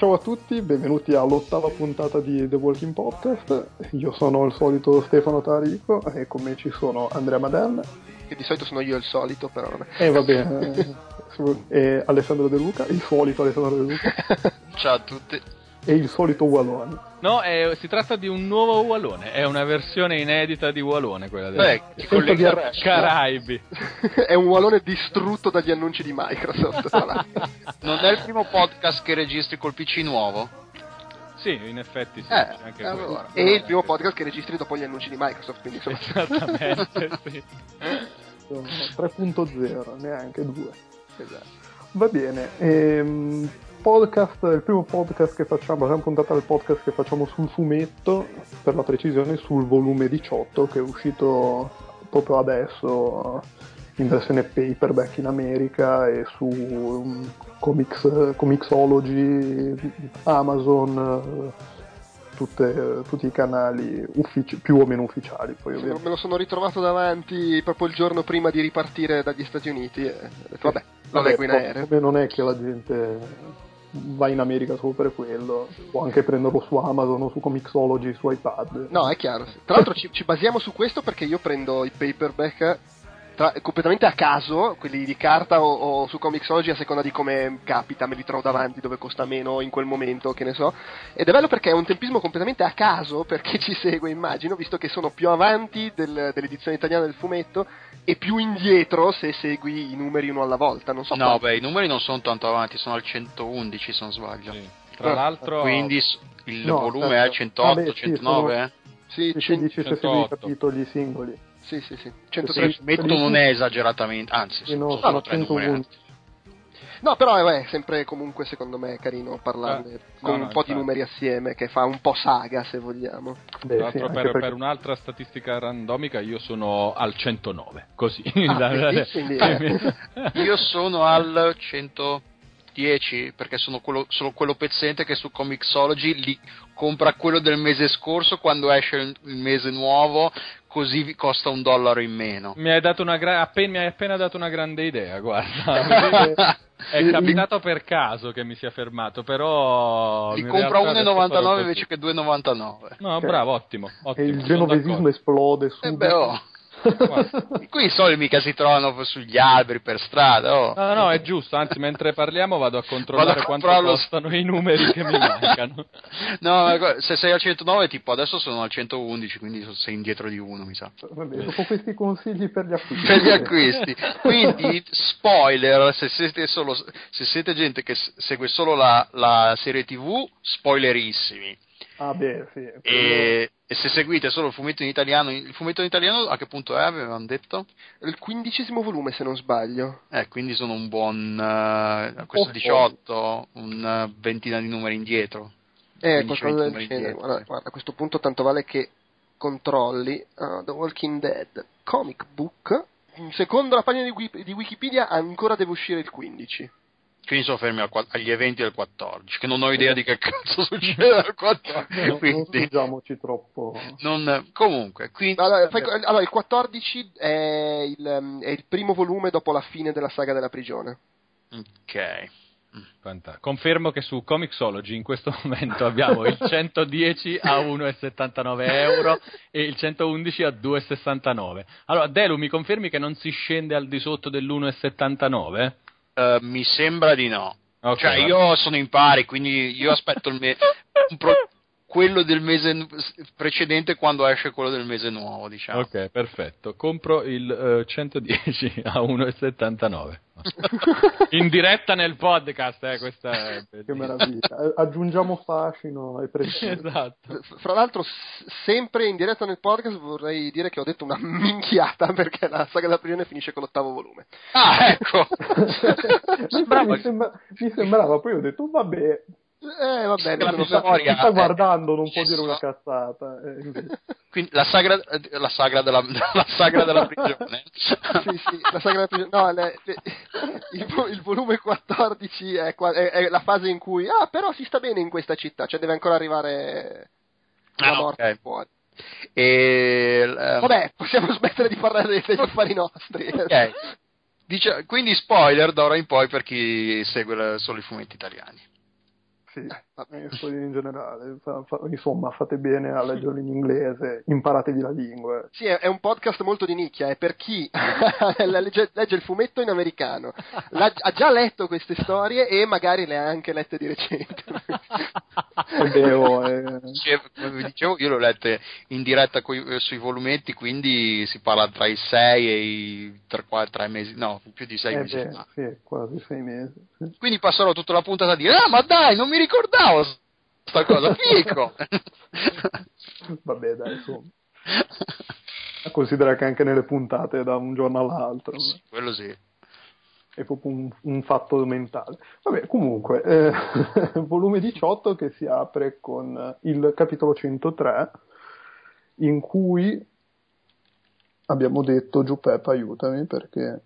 Ciao a tutti, benvenuti all'ottava puntata di The Walking Podcast. Io sono il solito Stefano Tarico e con me ci sono Andrea Madella. Che di solito sono io il solito, però vabbè. E va bene. e Alessandro De Luca, il solito Alessandro De Luca. Ciao a tutti e il solito Walone. No, è, si tratta di un nuovo Walone, è una versione inedita di Walone quella del Beh, collega Caraibi. è un Walone distrutto dagli annunci di Microsoft. non è il primo podcast che registri col PC nuovo? Sì, in effetti sì. Eh, anche allora. E il primo podcast che registri dopo gli annunci di Microsoft, quindi insomma. Esattamente, sì. 3.0, neanche 2. Esatto. Va bene. Ehm, podcast, il primo podcast che facciamo, la prima puntata del podcast che facciamo sul fumetto, per la precisione sul volume 18 che è uscito proprio adesso in versione paperback in America e su um, comics, Comixology, Amazon, tutte, tutti i canali uffici, più o meno ufficiali. Poi, sì, me lo sono ritrovato davanti proprio il giorno prima di ripartire dagli Stati Uniti e ho detto vabbè, lo leggo in aereo. Non è che la gente va in America solo per quello, può anche prenderlo su Amazon o su Comixology su iPad. No, è chiaro. Tra l'altro ci, ci basiamo su questo perché io prendo i paperback tra, completamente a caso, quelli di carta o, o, su Comixology a seconda di come capita, me li trovo davanti dove costa meno in quel momento, che ne so. Ed è bello perché è un tempismo completamente a caso per chi ci segue, immagino, visto che sono più avanti del, dell'edizione italiana del fumetto e più indietro se segui i numeri uno alla volta. Non so no, quanto. beh, i numeri non sono tanto avanti, sono al 111 se non sbaglio. Sì. Tra l'altro... Quindi il no, volume è al 108, vabbè, 109? Sono... Sì, sì, 100... se segui i capitoli singoli. Sì, sì, sì. 103 sì, metto non è esageratamente, anzi, sì, no, sono 111. No, però è sempre comunque secondo me carino parlarne eh, con no, un no, po' infatti. di numeri assieme che fa un po' saga se vogliamo. Beh, Tra l'altro sì, per, perché... per, un'altra statistica randomica io sono al 109, così. Ah, da, quindi, eh. io sono al 110 perché sono quello, sono quello pezzente che su Comixology li compra quello del mese scorso quando esce il mese nuovo così costa un dollaro in meno. Mi hai, gra- appena, mi hai appena dato una grande idea, guarda. È capitato per caso che mi sia fermato, però. Li compra 1,99 invece che 2,99. No, bravo, ottimo. ottimo e il genovesismo esplode subito. Eh beh, oh. Qui i soldi mica si trovano sugli alberi per strada. Oh. No, no, è giusto. Anzi, mentre parliamo vado a controllare vado a quanto costano i numeri che mi mancano. No, se sei al 109, tipo adesso sono al 111, quindi sei indietro di uno, mi sa. Vabbè, dopo questi consigli per gli acquisti. Per gli acquisti. Quindi, spoiler, se siete, solo, se siete gente che segue solo la, la serie TV, spoilerissimi Ah, beh, sì. E, e, se seguite solo il fumetto in italiano, il fumetto in italiano a che punto è? Avevano detto? Il quindicesimo volume, se non sbaglio. Eh, quindi sono un buon. Uh, questo oh, 18, oh. un ventina di numeri indietro. Eh, qualcosa del genere. Guarda, guarda, a questo punto tanto vale che controlli uh, The Walking Dead Comic Book. Secondo la pagina di, di Wikipedia ancora deve uscire il 15. Quindi sono fermi al, agli eventi del 14, che non ho idea di che cazzo succede al 14. quindi, non troppo. Non, comunque, quindi... allora, fai, allora, il 14 è il, è il, primo volume dopo la fine della saga della prigione. Ok. Fantastico. Confermo che su Comixology in questo momento abbiamo il 110 a 1,79 euro e il 111 a 2,69. Allora, Delu, mi confermi che non si scende al di sotto dell'1,79? Uh, mi sembra di no. Okay, cioè, io sono in pari, quindi io aspetto il me- pro- quello del mese precedente quando esce quello del mese nuovo, diciamo. Ok, perfetto. Compro il uh, 110 a 1,79. in diretta nel podcast, eh, questa è Che meraviglia. Aggiungiamo fascino e prestigio. esatto. Fra l'altro, sempre in diretta nel podcast vorrei dire che ho detto una minchiata perché la saga della prigione finisce con l'ottavo volume. Ah, ecco! mi, sembra, mi, sembrava, poi ho detto, vabbè, Eh, va bene, La fatto- Mi sta eh, guardando, non può dire una cazzata. eh. Quindi la sagra, la sagra della, la sagra della prigione. sì, sì, la sagra della- no, le- le- il, il volume 14 è, è- è la fase in cui, ah, però si sta bene in questa città, cioè deve ancora arrivare la Ah, morte ok. fuori. E, ehm, Vabbè, possiamo smettere di parlare dei- degli affari nostri. ok. Dice- quindi spoiler d'ora in poi per chi segue la- solo i fumetti italiani. Sì, eh, poi in generale, insomma, fate bene a leggerlo in inglese, imparatevi la lingua. Sì, è, un podcast molto di nicchia, è per chi legge, legge il fumetto in americano, ha già letto queste storie e magari le ha anche lette di recente. Oh, eh, Come vi dicevo, io le ho lette in diretta coi- eh, sui volumetti, quindi si parla tra i 6 e i 3, mesi, no, più di 6 eh mesi beh, sì, quasi sei mesi. sì. Quindi passerò tutta la puntata a dire, ah ma dai, non mi ricordavo sta cosa, fico! Vabbè, dai, insomma. Considera che anche nelle puntate da un giorno all'altro? Sì, quello sì. È proprio un, un fatto mentale. Vabbè, comunque, eh, volume 18 che si apre con il capitolo 103 in cui abbiamo detto Giuseppe aiutami perché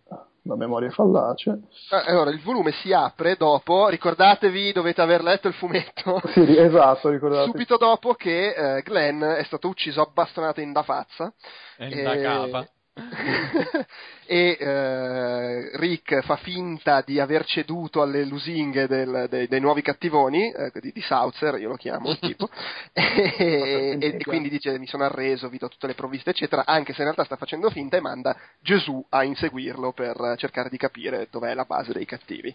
la memoria è fallace. Ah, Allora, il volume si apre dopo, ricordatevi, dovete aver letto il fumetto. Sì, esatto, ricordate. Subito dopo che eh, Glenn è stato ucciso a bastonate in da fazza. E da capa. e eh, Rick fa finta di aver ceduto alle lusinghe del- dei, dei nuovi cattivoni eh, di, di Sautzer, io lo chiamo il tipo e, e- e quindi dice mi sono arreso, vi do tutte le provviste eccetera anche se in realtà sta facendo finta e manda Gesù a inseguirlo per cercare di capire dov'è la base dei cattivi.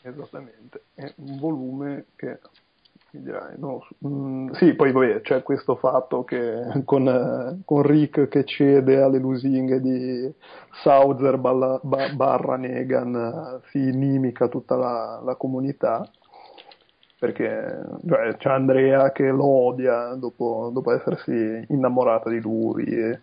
Esattamente, è un volume che mi dirai, no, mm, sì, poi vabbè, c'è questo fatto che con, eh, con Rick che cede alle lusinghe di Sautzer balla- ba- barra Negan eh, si inimica tutta la, la comunità perché cioè, c'è Andrea che lo odia dopo, dopo essersi innamorata di lui e,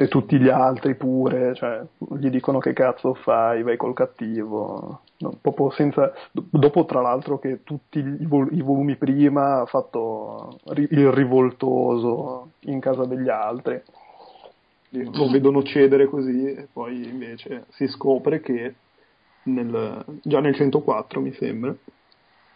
e tutti gli altri pure, cioè, gli dicono che cazzo fai, vai col cattivo, no, proprio senza, do- dopo tra l'altro che tutti i, vol- i volumi prima ha fatto ri- il rivoltoso in casa degli altri, lo vedono cedere così e poi invece si scopre che nel- già nel 104 mi sembra,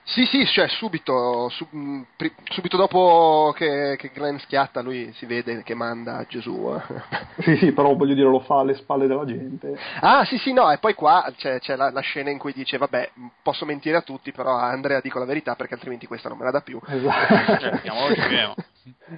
Sì, sì, cioè subito, su- mh, pri- subito dopo che, che Glenn schiatta lui si vede che manda Gesù. eh. sì sì però voglio dire lo fa alle spalle della gente, ah, sì, sì, no, e poi qua c'è, c'è la, la scena in cui dice, vabbè, posso mentire a tutti, però a Andrea dico la verità perché altrimenti questa non me la dà più. esatto. Cioè,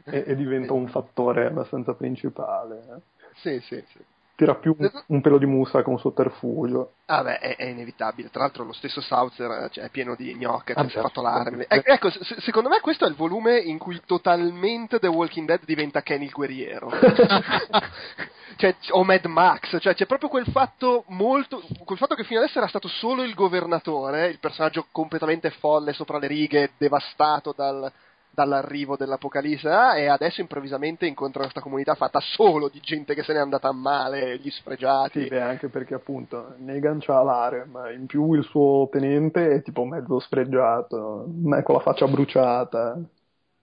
e, e diventa un fattore abbastanza principale. eh. Sì, sì, sì. Tira più un, un pelo di musa che un sotterfugio. Ah beh, è, è inevitabile. Tra l'altro lo stesso Sautzer eh, cioè, è pieno di gnocche, Ah, che si è certo. fatto l'armi. Eh, ecco, se- secondo me questo è il volume in cui totalmente The Walking Dead diventa Kenny il guerriero. cioè, o Mad Max, cioè c'è proprio quel fatto molto quel fatto che fino adesso era stato solo il governatore, il personaggio completamente folle sopra le righe, devastato dal- dall'arrivo dell'apocalisse, ah, e adesso improvvisamente incontra questa comunità fatta solo di gente che se n'è andata a male, gli sfregiati. Sì, beh, anche perché appunto Negan c'ha l'area, ma in più il suo tenente è tipo mezzo sfregiato, con la faccia bruciata.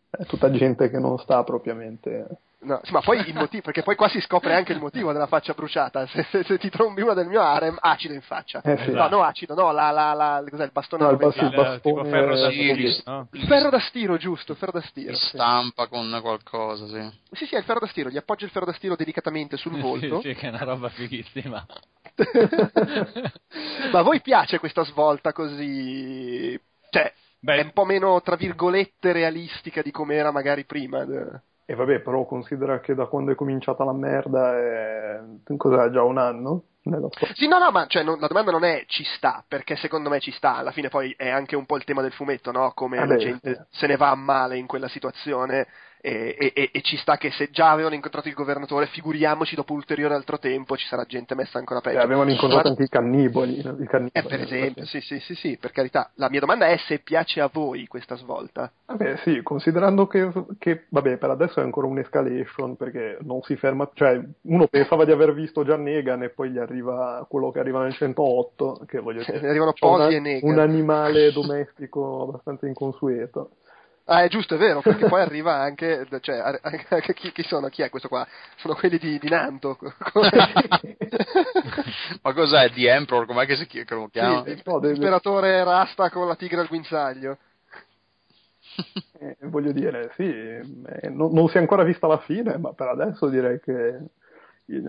È tutta gente che non sta propriamente. No, sì, ma poi il motivo, perché poi qua si scopre anche il motivo della faccia bruciata. Se, se- se ti trombi una del mio harem, acido in faccia. Eh sì. No, no, acido, no, la, la, la, cos'è il bastone No, il bastone- Il, tipo bastone- ferro da sì, stiro, no? Il ferro da stiro, giusto, ferro da stiro. Sì. stampa con qualcosa, sì. sì, sì, è il ferro da stiro, gli appoggia il ferro da stiro delicatamente sul volto. Sì, sì, che è una roba fighissima. ma a voi piace questa svolta così... Cioè, Beh, è un po' meno, tra virgolette, realistica di come era magari prima. E vabbè, però considera che da quando è cominciata la merda è... cos'è, già un anno? Sì, no, no, ma cioè, non- la domanda non è ci sta, perché secondo me ci sta, alla fine poi è anche un po' il tema del fumetto, no? Come Ah, la beh, gente sì. se ne va a male in quella situazione e, e, e, ci sta che se già avevano incontrato il governatore, figuriamoci dopo ulteriore altro tempo ci sarà gente messa ancora peggio. E avevano incontrato anche i cannibali. I cannibali eh, per esempio, sì, sì, sì, sì, per carità. La mia domanda è se piace a voi questa svolta. Vabbè, sì, considerando che, che vabbè, per adesso è ancora un'escalation, perché non si ferma, cioè, uno pensava di aver visto già Negan e poi gli arriva quello che arriva nel 108, che voglio dire, arrivano Posi e Negan. Un animale domestico abbastanza inconsueto. Ah, è giusto, è vero, perché poi arriva anche, cioè, anche chi, chi, sono? Chi è questo qua? Sono quelli di, di Nanto. Ma cos'è? The Emperor? Com'è che si chiama? Sì, no, l'imperatore Rasta con la tigre al guinzaglio. Eh, voglio dire, sì, eh, non, non, si è ancora vista la fine, ma per adesso direi che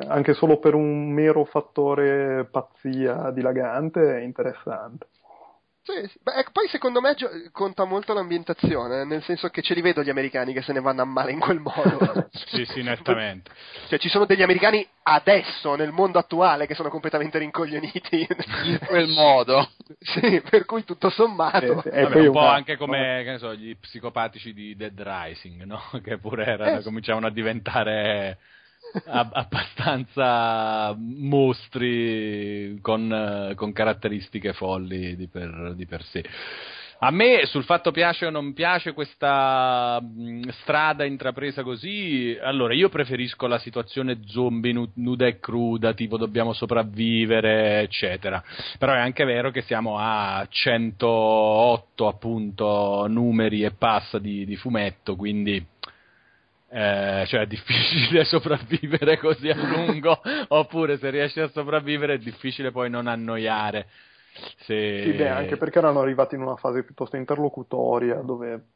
anche solo per un mero fattore pazzia dilagante è interessante. Sì, sì. Beh, ecco, poi secondo me gio- conta molto l'ambientazione, nel senso che ce li vedo gli americani che se ne vanno a male in quel modo. sì, sì, nettamente. Cioè, ci sono degli americani adesso, nel mondo attuale, che sono completamente rincoglioniti. in quel modo. sì, per cui tutto sommato... Eh, Vabbè, un po' una... anche come, che ne so, gli psicopatici di Dead Rising, no? Che pure erano, eh, cominciavano a diventare abbastanza mostri con, con, caratteristiche folli di per, di per sé. A me sul fatto piace o non piace questa strada intrapresa così, allora io preferisco la situazione zombie nuda e cruda, tipo dobbiamo sopravvivere, eccetera. Però è anche vero che siamo a 108 appunto numeri e passa di, di fumetto, quindi eh, cioè è difficile sopravvivere così a lungo, oppure se riesci a sopravvivere è difficile poi non annoiare. Se... Sì, beh, anche perché erano arrivati in una fase piuttosto interlocutoria dove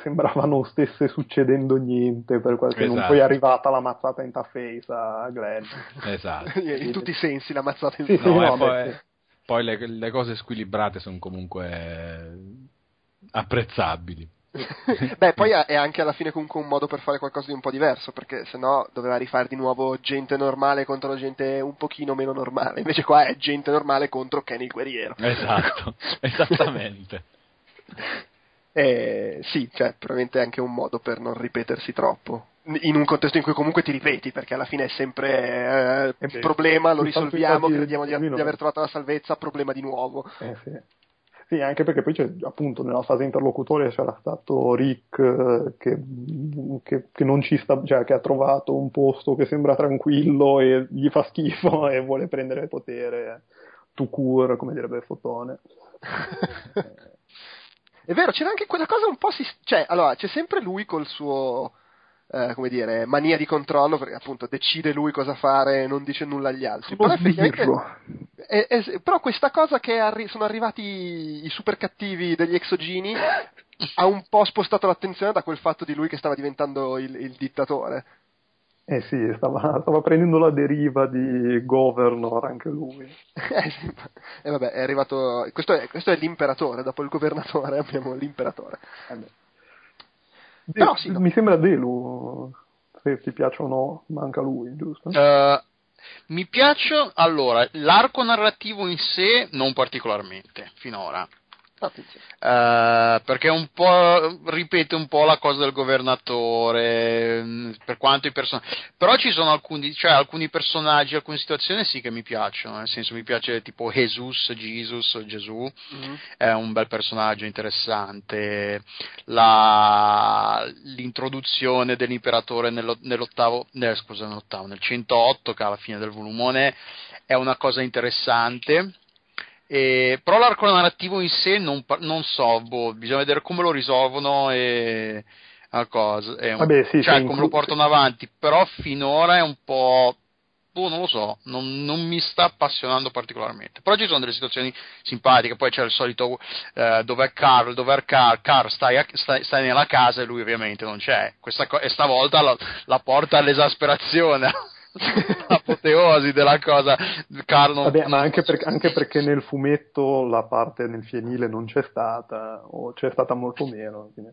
sembrava non stesse succedendo niente per qualche esatto. non poi è arrivata la mazzata in face a Glenn. Esatto. in tutti i sensi la mazzata in face. Sì, no, no, poi, poi le, le cose squilibrate sono comunque apprezzabili. Beh, poi è anche alla fine comunque un modo per fare qualcosa di un po' diverso, perché sennò doveva rifare di nuovo gente normale contro gente un pochino meno normale. Invece qua è gente normale contro Kenny il guerriero. Esatto, esattamente. Eh, sì, cioè, probabilmente è anche un modo per non ripetersi troppo. In un contesto in cui comunque ti ripeti, perché alla fine è sempre eh, eh problema, lo risolviamo, crediamo di, di, aver trovato la salvezza, problema di nuovo. Eh sì. Sì, anche perché poi c'è appunto nella fase interlocutoria c'era stato Rick eh, che, che, che, non ci sta, cioè che ha trovato un posto che sembra tranquillo e gli fa schifo e vuole prendere il potere to cure, come direbbe Fotone. È vero, c'era anche quella cosa un po' si... cioè, allora, c'è sempre lui col suo eh, come dire, mania di controllo, perché appunto decide lui cosa fare e non dice nulla agli altri. Però, è, è, però, questa cosa che arri- sono arrivati i super cattivi degli exogeni ha un po' spostato l'attenzione da quel fatto di lui che stava diventando il, il dittatore. Eh sì, stava, stava, prendendo la deriva di governor anche lui. eh sì, e vabbè, è arrivato. Questo è, questo è, l'imperatore, dopo il governatore abbiamo l'imperatore. Eh De- Però sì, mi sembra Delu, se ti piace o no, manca lui, giusto? Uh, mi piace, allora, l'arco narrativo in sé non particolarmente, finora. Uh, perché un po' ripete un po' la cosa del governatore mm, per quanto i personaggi però ci sono alcuni, cioè, alcuni personaggi alcune situazioni sì che mi piacciono nel senso mi piace tipo Jesus Jesus Gesù mm-hmm. è un bel personaggio interessante. La, l'introduzione dell'imperatore nello, nell'ottavo nel, scusa, nell'ottavo nel 108 che alla fine del volumone è una cosa interessante e, però l'arco narrativo in sé non, non so, boh, bisogna vedere come lo risolvono e cosa, è un, Vabbè, sì, cioè come lo portano avanti, però finora è un po'. Boh, non lo so, non, non, mi sta appassionando particolarmente. Però ci sono delle situazioni simpatiche, poi c'è il solito eh, dov'è Carl, dov'è Carl, Carl stai, a, stai, stai, nella casa e lui ovviamente non c'è. Questa, e stavolta la, la porta all'esasperazione. l'apoteosi della cosa. Carlo. Vabbè, ma anche, per, anche, perché nel fumetto la parte nel fienile non c'è stata, o c'è stata molto meno. Quindi.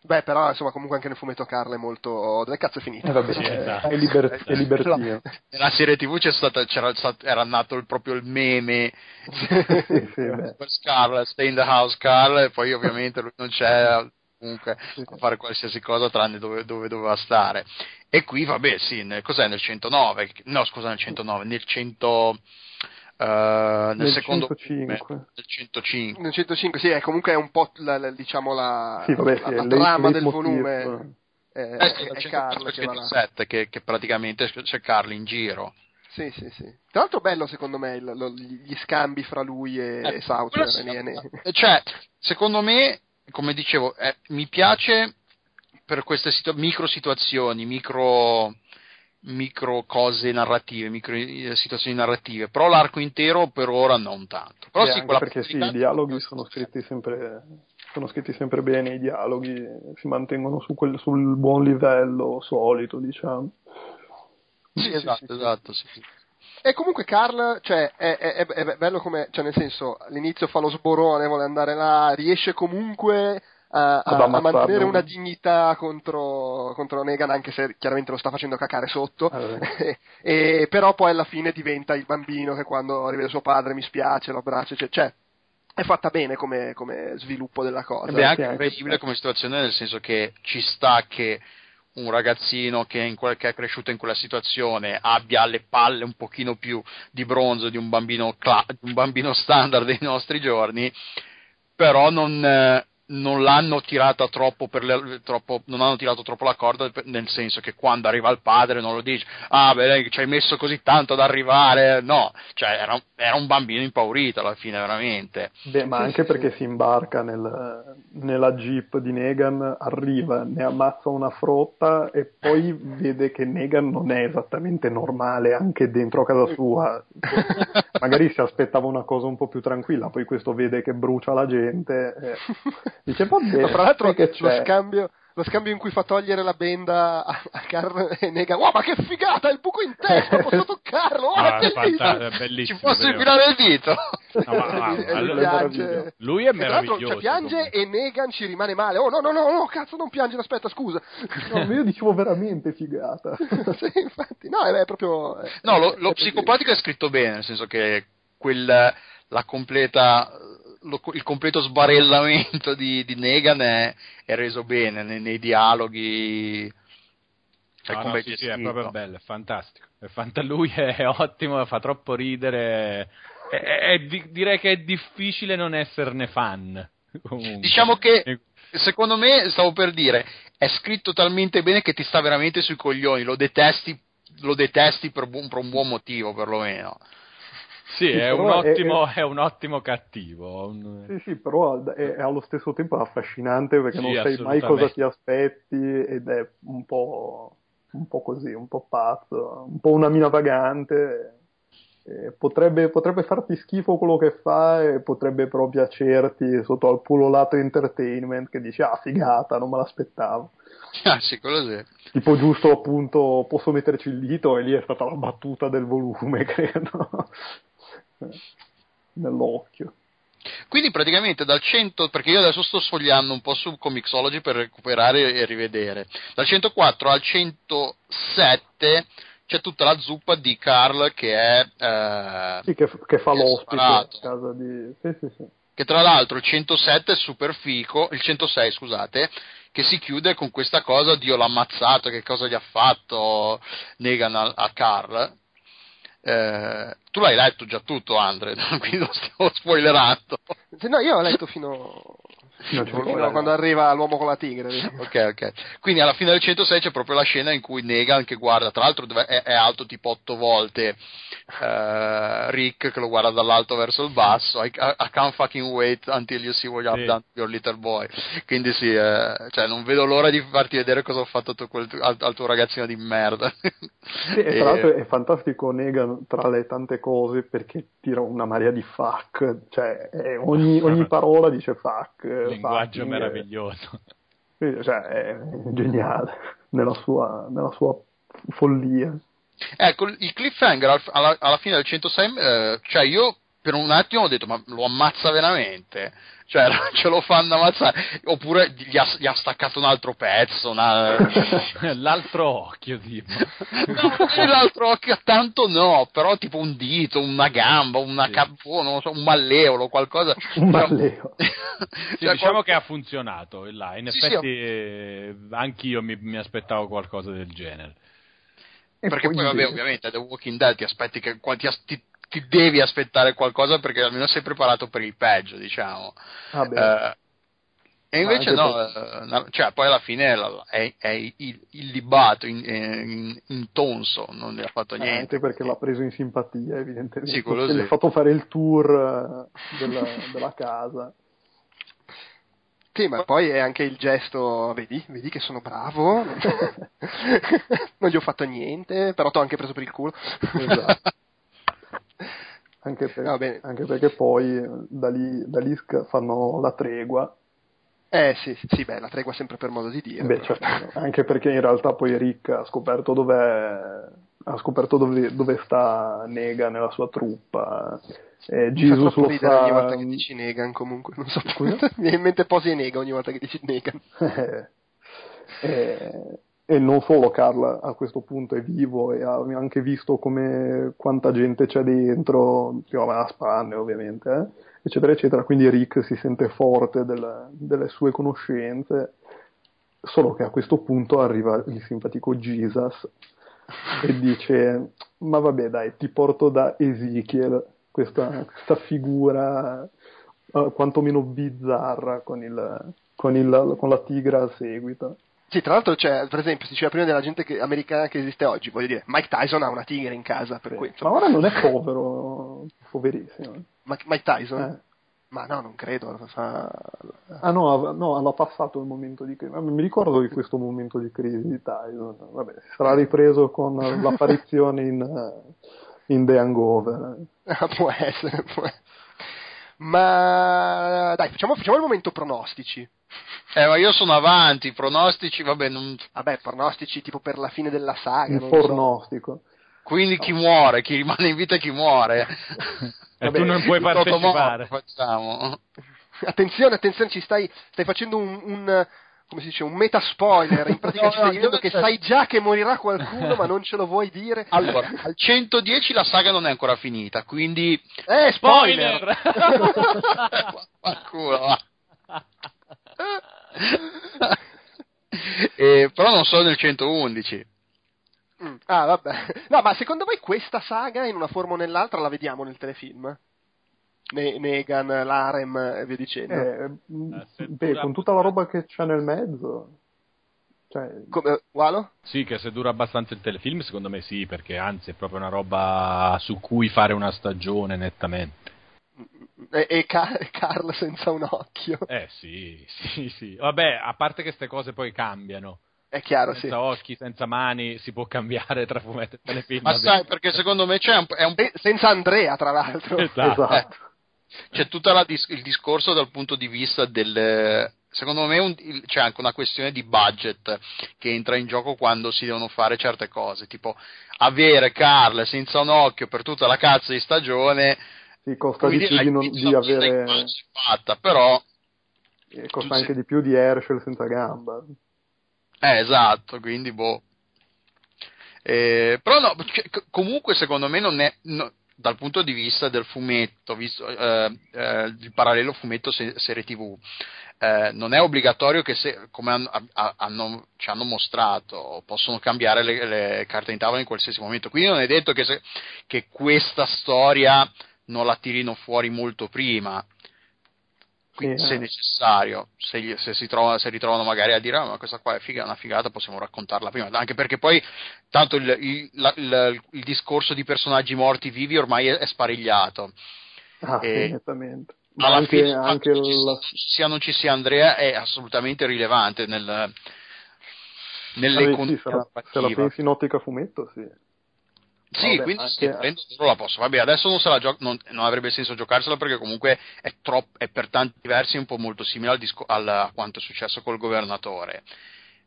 Beh, però insomma, comunque anche nel fumetto Carlo è molto. Dove cazzo è finito? Eh, vabbè, sì, esatto. è, liber... è libertino. Nella serie TV c'è stata, c'era, era nato il, proprio il meme sì, sì, per Scarlett, Stay in the House Carl, e poi ovviamente lui non c'è comunque a fare qualsiasi cosa tranne dove, dove doveva stare. E qui, vabbè, sì, nel, cos'è nel 109? No, scusa, nel 109, nel 100... Uh, nel, Nel secondo 105. film, nel 105 Nel 105, sì, è comunque è un po' la, la- diciamo la, Sì, vabbè, la, sì, la è trama del volume. È, eh, è, sì, nel è 104 Carl che va là. 107 che, che praticamente c'è Carl in giro Sì, sì, sì. Tra l'altro bello secondo me il- lo- gli scambi fra lui e, Eh, e quello sì. Eh, Cioè, secondo me, come dicevo, eh, mi piace per queste situ- micro situazioni, micro, micro cose narrative, micro eh, situazioni narrative, però l'arco intero per ora non tanto. Però Sì, perché sì, i dialoghi sono scritti sempre sono scritti sempre bene i dialoghi si mantengono su quel- sul buon livello solito diciamo Sì, Sì, esatto, sì, sì, esatto. sì. E comunque Carl, cioè, è, è- è- bello come, cioè, nel senso, all'inizio fa lo sborone, vuole andare là, riesce comunque a, a- a mantenere una dignità contro, contro Negan, anche se chiaramente lo sta facendo cacare sotto. Eh, e, però poi alla fine diventa il bambino che quando rivede suo padre mi spiace, lo abbraccia, cioè, cioè, è fatta bene come, come sviluppo della cosa. Ed è anche- incredibile come situazione, nel senso che ci sta che un ragazzino che, quel- che è cresciuto in quella situazione abbia le palle un pochino più di bronzo di un bambino, cla- un bambino standard dei nostri giorni, però non, eh, non l'hanno tirata troppo per le- troppo, non hanno tirato troppo la corda nel senso che quando arriva il padre non lo dice ah beh ci hai messo così tanto ad arrivare. No cioè era, era un bambino impaurito alla fine veramente. Beh, ma anche perché si imbarca nel- nella jeep di Negan, arriva, ne ammazza una frotta e poi vede che Negan non è esattamente normale anche dentro casa sua. Magari si aspettava una cosa un po' più tranquilla, poi questo vede che brucia la gente e dice vabbè, Ma fra l'altro che lo scambio, lo scambio in cui fa togliere la benda a, a Carl e Negan, wow ma che figata, il buco in testa, posso toccarlo, oh, Ah, è è bellissimo! fanta- è ci bellissimo. posso infilare il dito No, ma- ma- E ma- lui è piange. meraviglioso. Lui è E tra l'altro, meraviglioso. cioè, piange comunque. e Negan ci rimane male. Oh no, no, no, no, cazzo, non piangere, aspetta, scusa. No, io dicevo veramente figata. sì, infatti, no, è, è proprio. è- No, lo, è- lo psicopatico è scritto bene, nel senso che quel, la completa, lo- il completo sbarellamento di, di Negan è, è reso bene nei, nei dialoghi. Cioè, No, no, sì, sì, è proprio bello, è fantastico. È fanta- lui è ottimo, fa troppo ridere. È- è- di- direi che è difficile non esserne fan. comunque. Diciamo che secondo me, stavo per dire, è scritto talmente bene che ti sta veramente sui coglioni, lo detesti, lo detesti per, bu- per un buon motivo perlomeno. Sì, Sì, è un, però è- ottimo, è un ottimo cattivo. un- Sì, sì, però è, è allo stesso tempo affascinante perché Sì, non sai mai cosa ti aspetti ed è un po', un po' così, un po' pazzo, un po' una mina vagante. Potrebbe, potrebbe farti schifo quello che fa e potrebbe però piacerti sotto al puro lato entertainment che dici ah figata, non me l'aspettavo. Ah, sì, quello sì. Tipo giusto appunto posso metterci il dito e lì è stata la battuta del volume, credo. Nell'occhio. Quindi praticamente dal 100, perché io adesso sto sfogliando un po' su Comixology per recuperare e rivedere, dal 104 al 107 c'è tutta la zuppa di Carl che è... eh, Sì, che, che fa Che l'ospite a casa di... Sì, sì, sì. che tra l'altro il 107 è super fico, il 106 scusate, che si chiude con questa cosa, Dio l'ha ammazzato, che cosa gli ha fatto Negan a, a Carl. Eh, tu l'hai letto già tutto, Andre, quindi lo stiamo spoilerando. No, io ho letto fino, Problema. a quando arriva l'uomo con la tigre. ok, ok. Quindi alla fine del 106 c'è proprio la scena in cui Negan che guarda, tra l'altro è, è alto tipo 8 volte eh, Rick che lo guarda dall'alto verso il basso. I, I- can't fucking wait until you see what you have Sì. done to your little boy. Quindi sì, eh, cioè non vedo l'ora di farti vedere cosa ho fatto tu- quel- al, al tuo ragazzino di merda. Sì, e tra l'altro è fantastico Negan tra le tante cose perché tira una marea di fuck, cioè è- ogni, ogni parola dice fuck. Eh, Linguaggio fucking, meraviglioso. eh, cioè è geniale nella sua, nella sua follia. Ecco, il cliffhanger al- alla, alla fine del 106, eh, cioè io per un attimo ho detto ma lo ammazza veramente? Cioè ce lo fanno ammazzare. Oppure gli ha, gli ha staccato un altro pezzo una... l'altro occhio tipo. No, l'altro occhio tanto no però tipo un dito una gamba una sì. cap- oh, so, un malleolo qualcosa. Un malleolo sì, cioè, diciamo qual... che ha funzionato là. in sì, effetti sì, eh, anch'io mi, mi aspettavo qualcosa del genere. Perché poi, poi vabbè, ovviamente, The Walking Dead ti aspetti che ti, ti, ti devi aspettare qualcosa perché almeno sei preparato per il peggio, diciamo. Ah, uh, e invece no, per... Eh, cioè poi alla fine è, è il, il libato in, in, in, tonso, non ne ha fatto eh, niente. Anche perché l'ha preso in simpatia, evidentemente. Sì, quello sì. Gli ha fatto fare il tour della, della casa. Sì, ma poi è anche il gesto, vedi, vedi che sono bravo, non gli ho fatto niente, però ti ho anche preso per il culo. Esatto. Anche, per, anche, perché poi da lì, da lì fanno la tregua. Eh sì, sì, beh, la tregua sempre per modo di dire. Beh, certo, anche perché in realtà poi Rick ha scoperto dov'è, ha scoperto dove, dove sta Nega nella sua truppa. Eh, Jesus lo fa... ogni volta che dici Negan comunque, non so, mi viene in mente Posi e Nega ogni volta che dici Negan. eh, eh, e non solo Carl a questo punto è vivo e ha anche visto come quanta gente c'è dentro, a spanne ovviamente, eh? eccetera eccetera, quindi Rick si sente forte del, delle sue conoscenze, solo che a questo punto arriva il simpatico Jesus e dice ma vabbè dai ti porto da Ezekiel, questa, questa figura uh, quantomeno bizzarra con, il, con, il, con la tigre a seguito. Sì, tra l'altro c'è, per esempio, si diceva prima della gente che, americana che esiste oggi, voglio dire, Mike Tyson ha una tigre in casa, per cui, Ma ora non è povero, poverissimo. Ma, Mike Tyson? Eh. Ma no, non credo. Fa... Ah no, no, hanno passato il momento di crisi. Mi ricordo di questo momento di crisi di Tyson. Vabbè, sarà ripreso con l'apparizione in, in The Hangover. Ah, può essere, può essere. Ma dai, facciamo, facciamo il momento pronostici. Eh, ma io sono avanti, pronostici, vabbè, non... Vabbè, pronostici tipo per la fine della saga. Il pronostico. So. Quindi no. chi muore, chi rimane in vita e chi muore. e vabbè, tu non puoi partecipare. Facciamo. Attenzione, attenzione, ci stai, stai facendo un, un come si dice, un meta spoiler. In pratica no, ci stai no, dicendo che sai già che morirà qualcuno, ma non ce lo vuoi dire. Allora, al 110 la saga non è ancora finita, quindi. Eh, spoiler! Qualcuno, eh, però non sono nel 111. Mm. Ah, vabbè. No, ma secondo voi questa saga in una forma o nell'altra la vediamo nel telefilm? Ne- Negan, l'Arem e via dicendo. Eh, eh beh, con tutta la roba che c'è nel mezzo. Cioè... Come, Walo? Sì, che se dura abbastanza il telefilm, secondo me sì, perché anzi è proprio una roba su cui fare una stagione nettamente. E, e Car- Carl senza un occhio. Eh sì, sì, sì. Vabbè, a parte che queste cose poi cambiano. È chiaro, senza sì. occhi, senza mani, si può cambiare tra fumetto e telefilm. Ma sai, perché secondo me c'è un, è un... senza Andrea, tra l'altro. Esatto. Eh, c'è tutto dis- il discorso dal punto di vista del... Secondo me un, c'è anche una questione di budget che entra in gioco quando si devono fare certe cose, tipo avere Carl senza un occhio per tutta la cazzo di stagione sì, costa di più di, non, di avere... Fatta, però... E costa anche sei... di più di Herschel senza gamba. Eh, esatto, quindi boh. Eh, però no, cioè, comunque secondo me non è... No, dal punto di vista del fumetto, visto, eh, eh, il parallelo fumetto serie tv, eh, non è obbligatorio che se, come hanno, hanno, ci hanno mostrato, possono cambiare le, le, carte in tavola in qualsiasi momento. Quindi non è detto che, se, che questa storia non la tirino fuori molto prima. Quindi, se necessario, se, se, si trova, se ritrovano magari a dire ah, ma questa qua è figa, una figata, possiamo raccontarla prima. Anche perché poi, tanto il, il, la, il, il discorso di personaggi morti vivi ormai è, è sparigliato. Ah, e, esattamente. Alla anche, fine, anche la... ci sia non ci sia Andrea, è assolutamente rilevante nel, nelle ah, sì, se, la, se la pensi in ottica fumetto, sì. Sì, Vabbè, quindi anche... prendo la posso. Vabbè, adesso non, se la gio- non, non avrebbe senso giocarsela perché comunque è, troppo, è per tanti versi un po' molto simile al disco- al, a quanto è successo col governatore.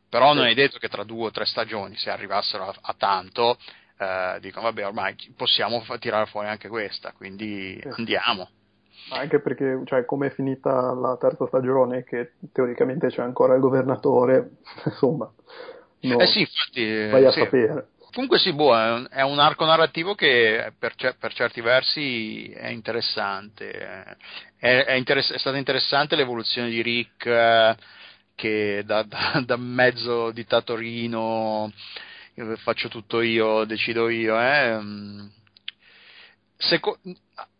Però sì. non è detto che tra due o tre stagioni, se arrivassero a, a tanto, eh, dicono vabbè ormai possiamo fa- tirare fuori anche questa, quindi Sì. andiamo. Anche perché, cioè, come è finita la terza stagione, che teoricamente c'è ancora il governatore, insomma, no, Eh sì, infatti... eh, vai a sì. sapere. Comunque sì, boh, è, un, arco narrativo che per, per certi versi è interessante. eh. È, è interess- è stata interessante l'evoluzione di Rick eh, che da, da- da mezzo dittatorino faccio tutto io, decido io. eh. Mm. Seco-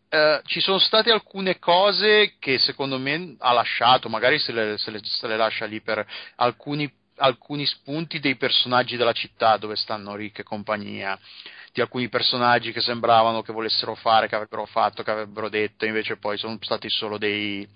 eh, ci sono state alcune cose che secondo me ha lasciato, magari se le, se le- se le lascia lì per alcuni, alcuni spunti dei personaggi della città dove stanno Rick e compagnia, di alcuni personaggi che sembravano che volessero fare, che avrebbero fatto, che avrebbero detto, invece poi sono stati solo dei,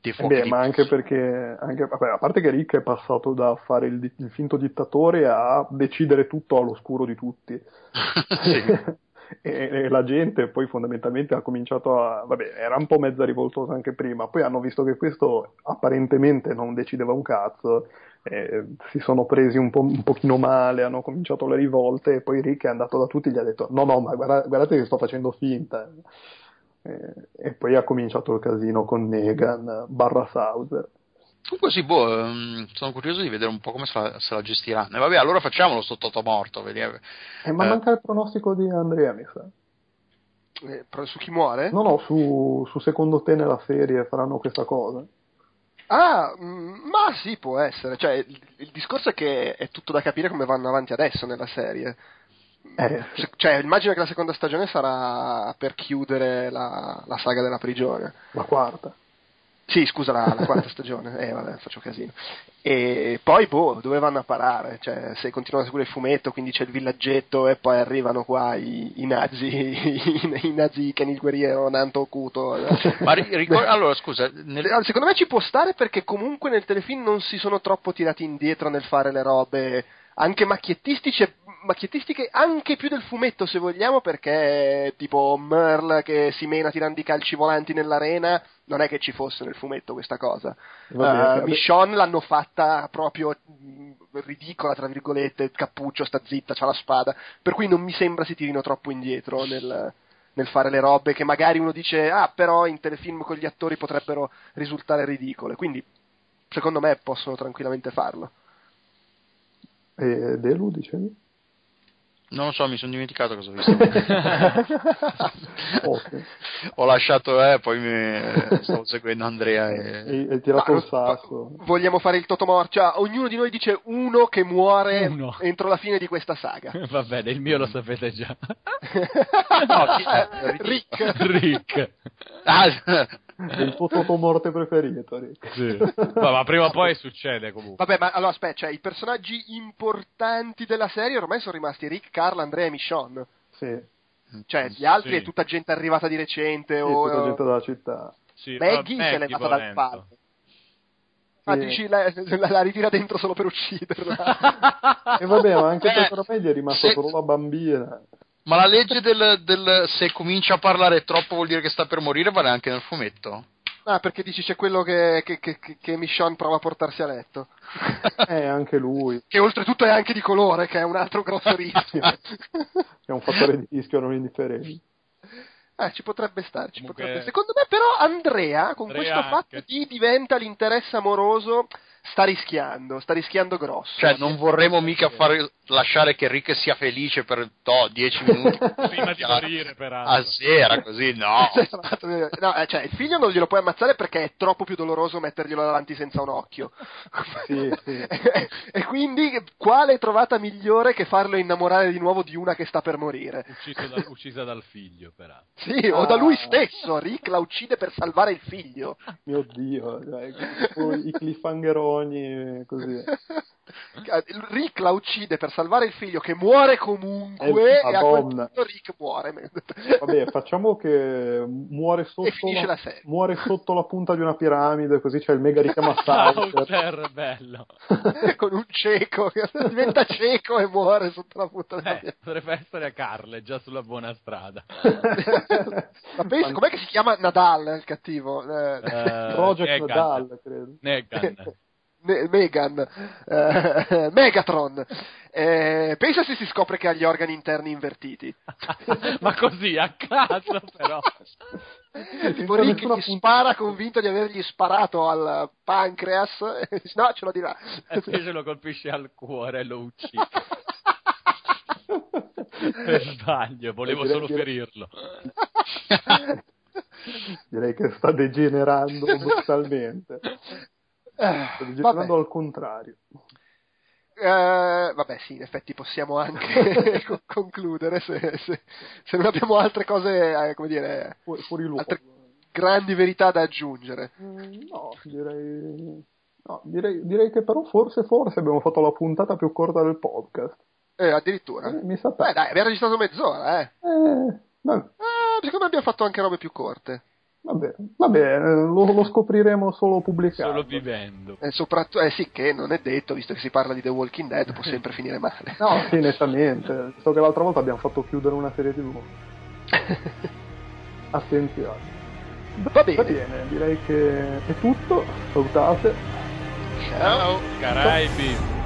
dei Eh fuochi beh, di ma anche perché, anche- vabbè, a parte che Rick è passato da fare il, il finto dittatore a decidere tutto all'oscuro di tutti. E, e la gente poi fondamentalmente ha cominciato a, vabbè, era un po' mezza rivoltosa anche prima, poi hanno visto che questo apparentemente non decideva un cazzo, eh, si sono presi un, po', un pochino male, hanno cominciato le rivolte e poi Rick è andato da tutti e gli ha detto no no ma guarda- guardate che sto facendo finta. Eh, e poi ha cominciato il casino con Negan barra Sauser. Comunque sì, boh, ehm, sono curioso di vedere un po' come se la, se la gestiranno. E vabbè, allora facciamolo sto Toto morto, vediamo. Eh, ma Eh. manca il pronostico di Andrea, mi sa. Eh, su chi muore? No, no, su, su secondo te nella serie faranno questa cosa? Ah, mm, ma sì, può essere. Cioè, il, il discorso è che è tutto da capire come vanno avanti adesso nella serie. Eh, Cioè, immagino che la seconda stagione sarà per chiudere la, la saga della prigione. la quarta. Sì, scusa, la, la quarta stagione. Eh, vabbè, faccio casino. E poi, boh, dove vanno a parare? Cioè, se continuano a seguire il fumetto, quindi c'è il villaggetto e poi arrivano qua i, i nazi, i, i nazi il guerriero, Nanto Okuto. Ma ri- ricor- allora, scusa, nel- Secondo me ci può stare perché comunque nel telefilm non si sono troppo tirati indietro nel fare le robe anche macchiettistiche, macchiettistiche anche più del fumetto se vogliamo perché tipo Merle che si mena tirando i calci volanti nell'arena non è che ci fosse nel fumetto questa cosa. Vabbè, Uh. Michonne l'hanno fatta proprio mh, ridicola tra virgolette, cappuccio, sta zitta, c'ha la spada, per cui non mi sembra si tirino troppo indietro nel, nel fare le robe che magari uno dice ah però in telefilm con gli attori potrebbero risultare ridicole, quindi secondo me possono tranquillamente farlo. E Delu, dicevi? Non lo so, mi sono dimenticato cosa ho visto. Ok. ho lasciato, eh, poi mi, stavo seguendo Andrea e... E hai tirato Ma- il sasso. Vogliamo fare il totomor, cioè ognuno di noi dice uno che muore Uno. entro la fine di questa saga. Va bene, il mio lo sapete già. No, chi? Rick. Rick. Ah, È il tuo totomorte preferito, Rick. Sì. Ma, ma prima o poi succede comunque. Vabbè, ma allora aspetta, cioè, i personaggi importanti della serie ormai sono rimasti Rick, Carl, Andrea e Michonne. Sì, Cioè, gli altri Sì. è tutta gente arrivata di recente sì, o tutta gente della città. Sì, Maggie ma se l'è levata dal palco. Ah, Sì. dici la, la- la ritira dentro solo per ucciderla. E vabbè, ma anche Eh, per oramai gli è rimasta se- solo la bambina. Ma la legge del, del se comincia a parlare troppo vuol dire che sta per morire vale anche nel fumetto? ah, perché dici c'è quello che, che, che, che- che Michonne prova a portarsi a letto. Eh, anche lui. Che oltretutto è anche di colore, che è un altro grosso rischio. È un fattore di rischio non indifferente. Eh, ci potrebbe stare, ci Comunque- potrebbe. Secondo me, però, Andrea, con Andrea questo fatto di diventa l'interesse amoroso, sta rischiando, sta rischiando grosso. Cioè, non vorremmo mica far lasciare che Rick sia felice per to, 10 minuti Prima di morire, peraltro. a sera, così no. No, eh, cioè, il figlio non glielo puoi ammazzare perché è troppo più doloroso metterglielo davanti senza un occhio. Sì, sì. e quindi, quale trovata migliore che farlo innamorare di nuovo di una che sta per morire? Da- uccisa dal figlio, peraltro. Sì, o da lui stesso. Rick la uccide per salvare il figlio. Mio Dio, cioè, tipo i cliffhangeroni così. Rick la uccide per salvare il figlio che muore comunque Eh, e a quel punto Rick muore. Vabbè, facciamo che muore sotto, la serie. muore sotto la punta di una piramide, così c'è il mega richiama Sauser. Sauter, bello. Con un cieco che diventa cieco e muore sotto la punta della Eh, potrebbe essere a Carle, già sulla buona strada. Ma pensa, com'è che si chiama Nadal il cattivo? Eh, Eh, Project Negan. Nadal, credo. Negan. Me- Megan, eh, Megatron. Eh, pensa se si scopre che ha gli organi interni invertiti. Ma così, a caso però. tipo Rick punt- spara convinto di avergli sparato al pancreas. e no, ce l'ho di là. E invece lo colpisce al cuore e lo uccide. per sbaglio, volevo solo che- ferirlo. Direi che sta degenerando brutalmente. Eh, degenerando vabbè. al contrario. Eh, vabbè, sì, in effetti possiamo anche co- concludere se, se- se non abbiamo altre cose, eh, come dire, Fu- fuori luogo. altre grandi verità da aggiungere. Mm, No, direi... No, direi, direi che però forse, forse abbiamo fatto la puntata più corta del podcast. Eh, addirittura. Eh, mi sa Beh, dai, abbiamo registrato mezz'ora, eh. Eh, va- Eh, secondo me abbiamo fatto anche robe più corte. Vabbè, vabbè, lo, lo scopriremo solo pubblicando. Solo vivendo. E soprattutto, eh sì, che non è detto, visto che si parla di The Walking Dead, può sempre finire male. No, sì, nettamente. So che l'altra volta abbiamo fatto chiudere una serie TV. Attenzione. Va Va bene. bene, direi che è tutto. Salutate. Ciao. Caraibi.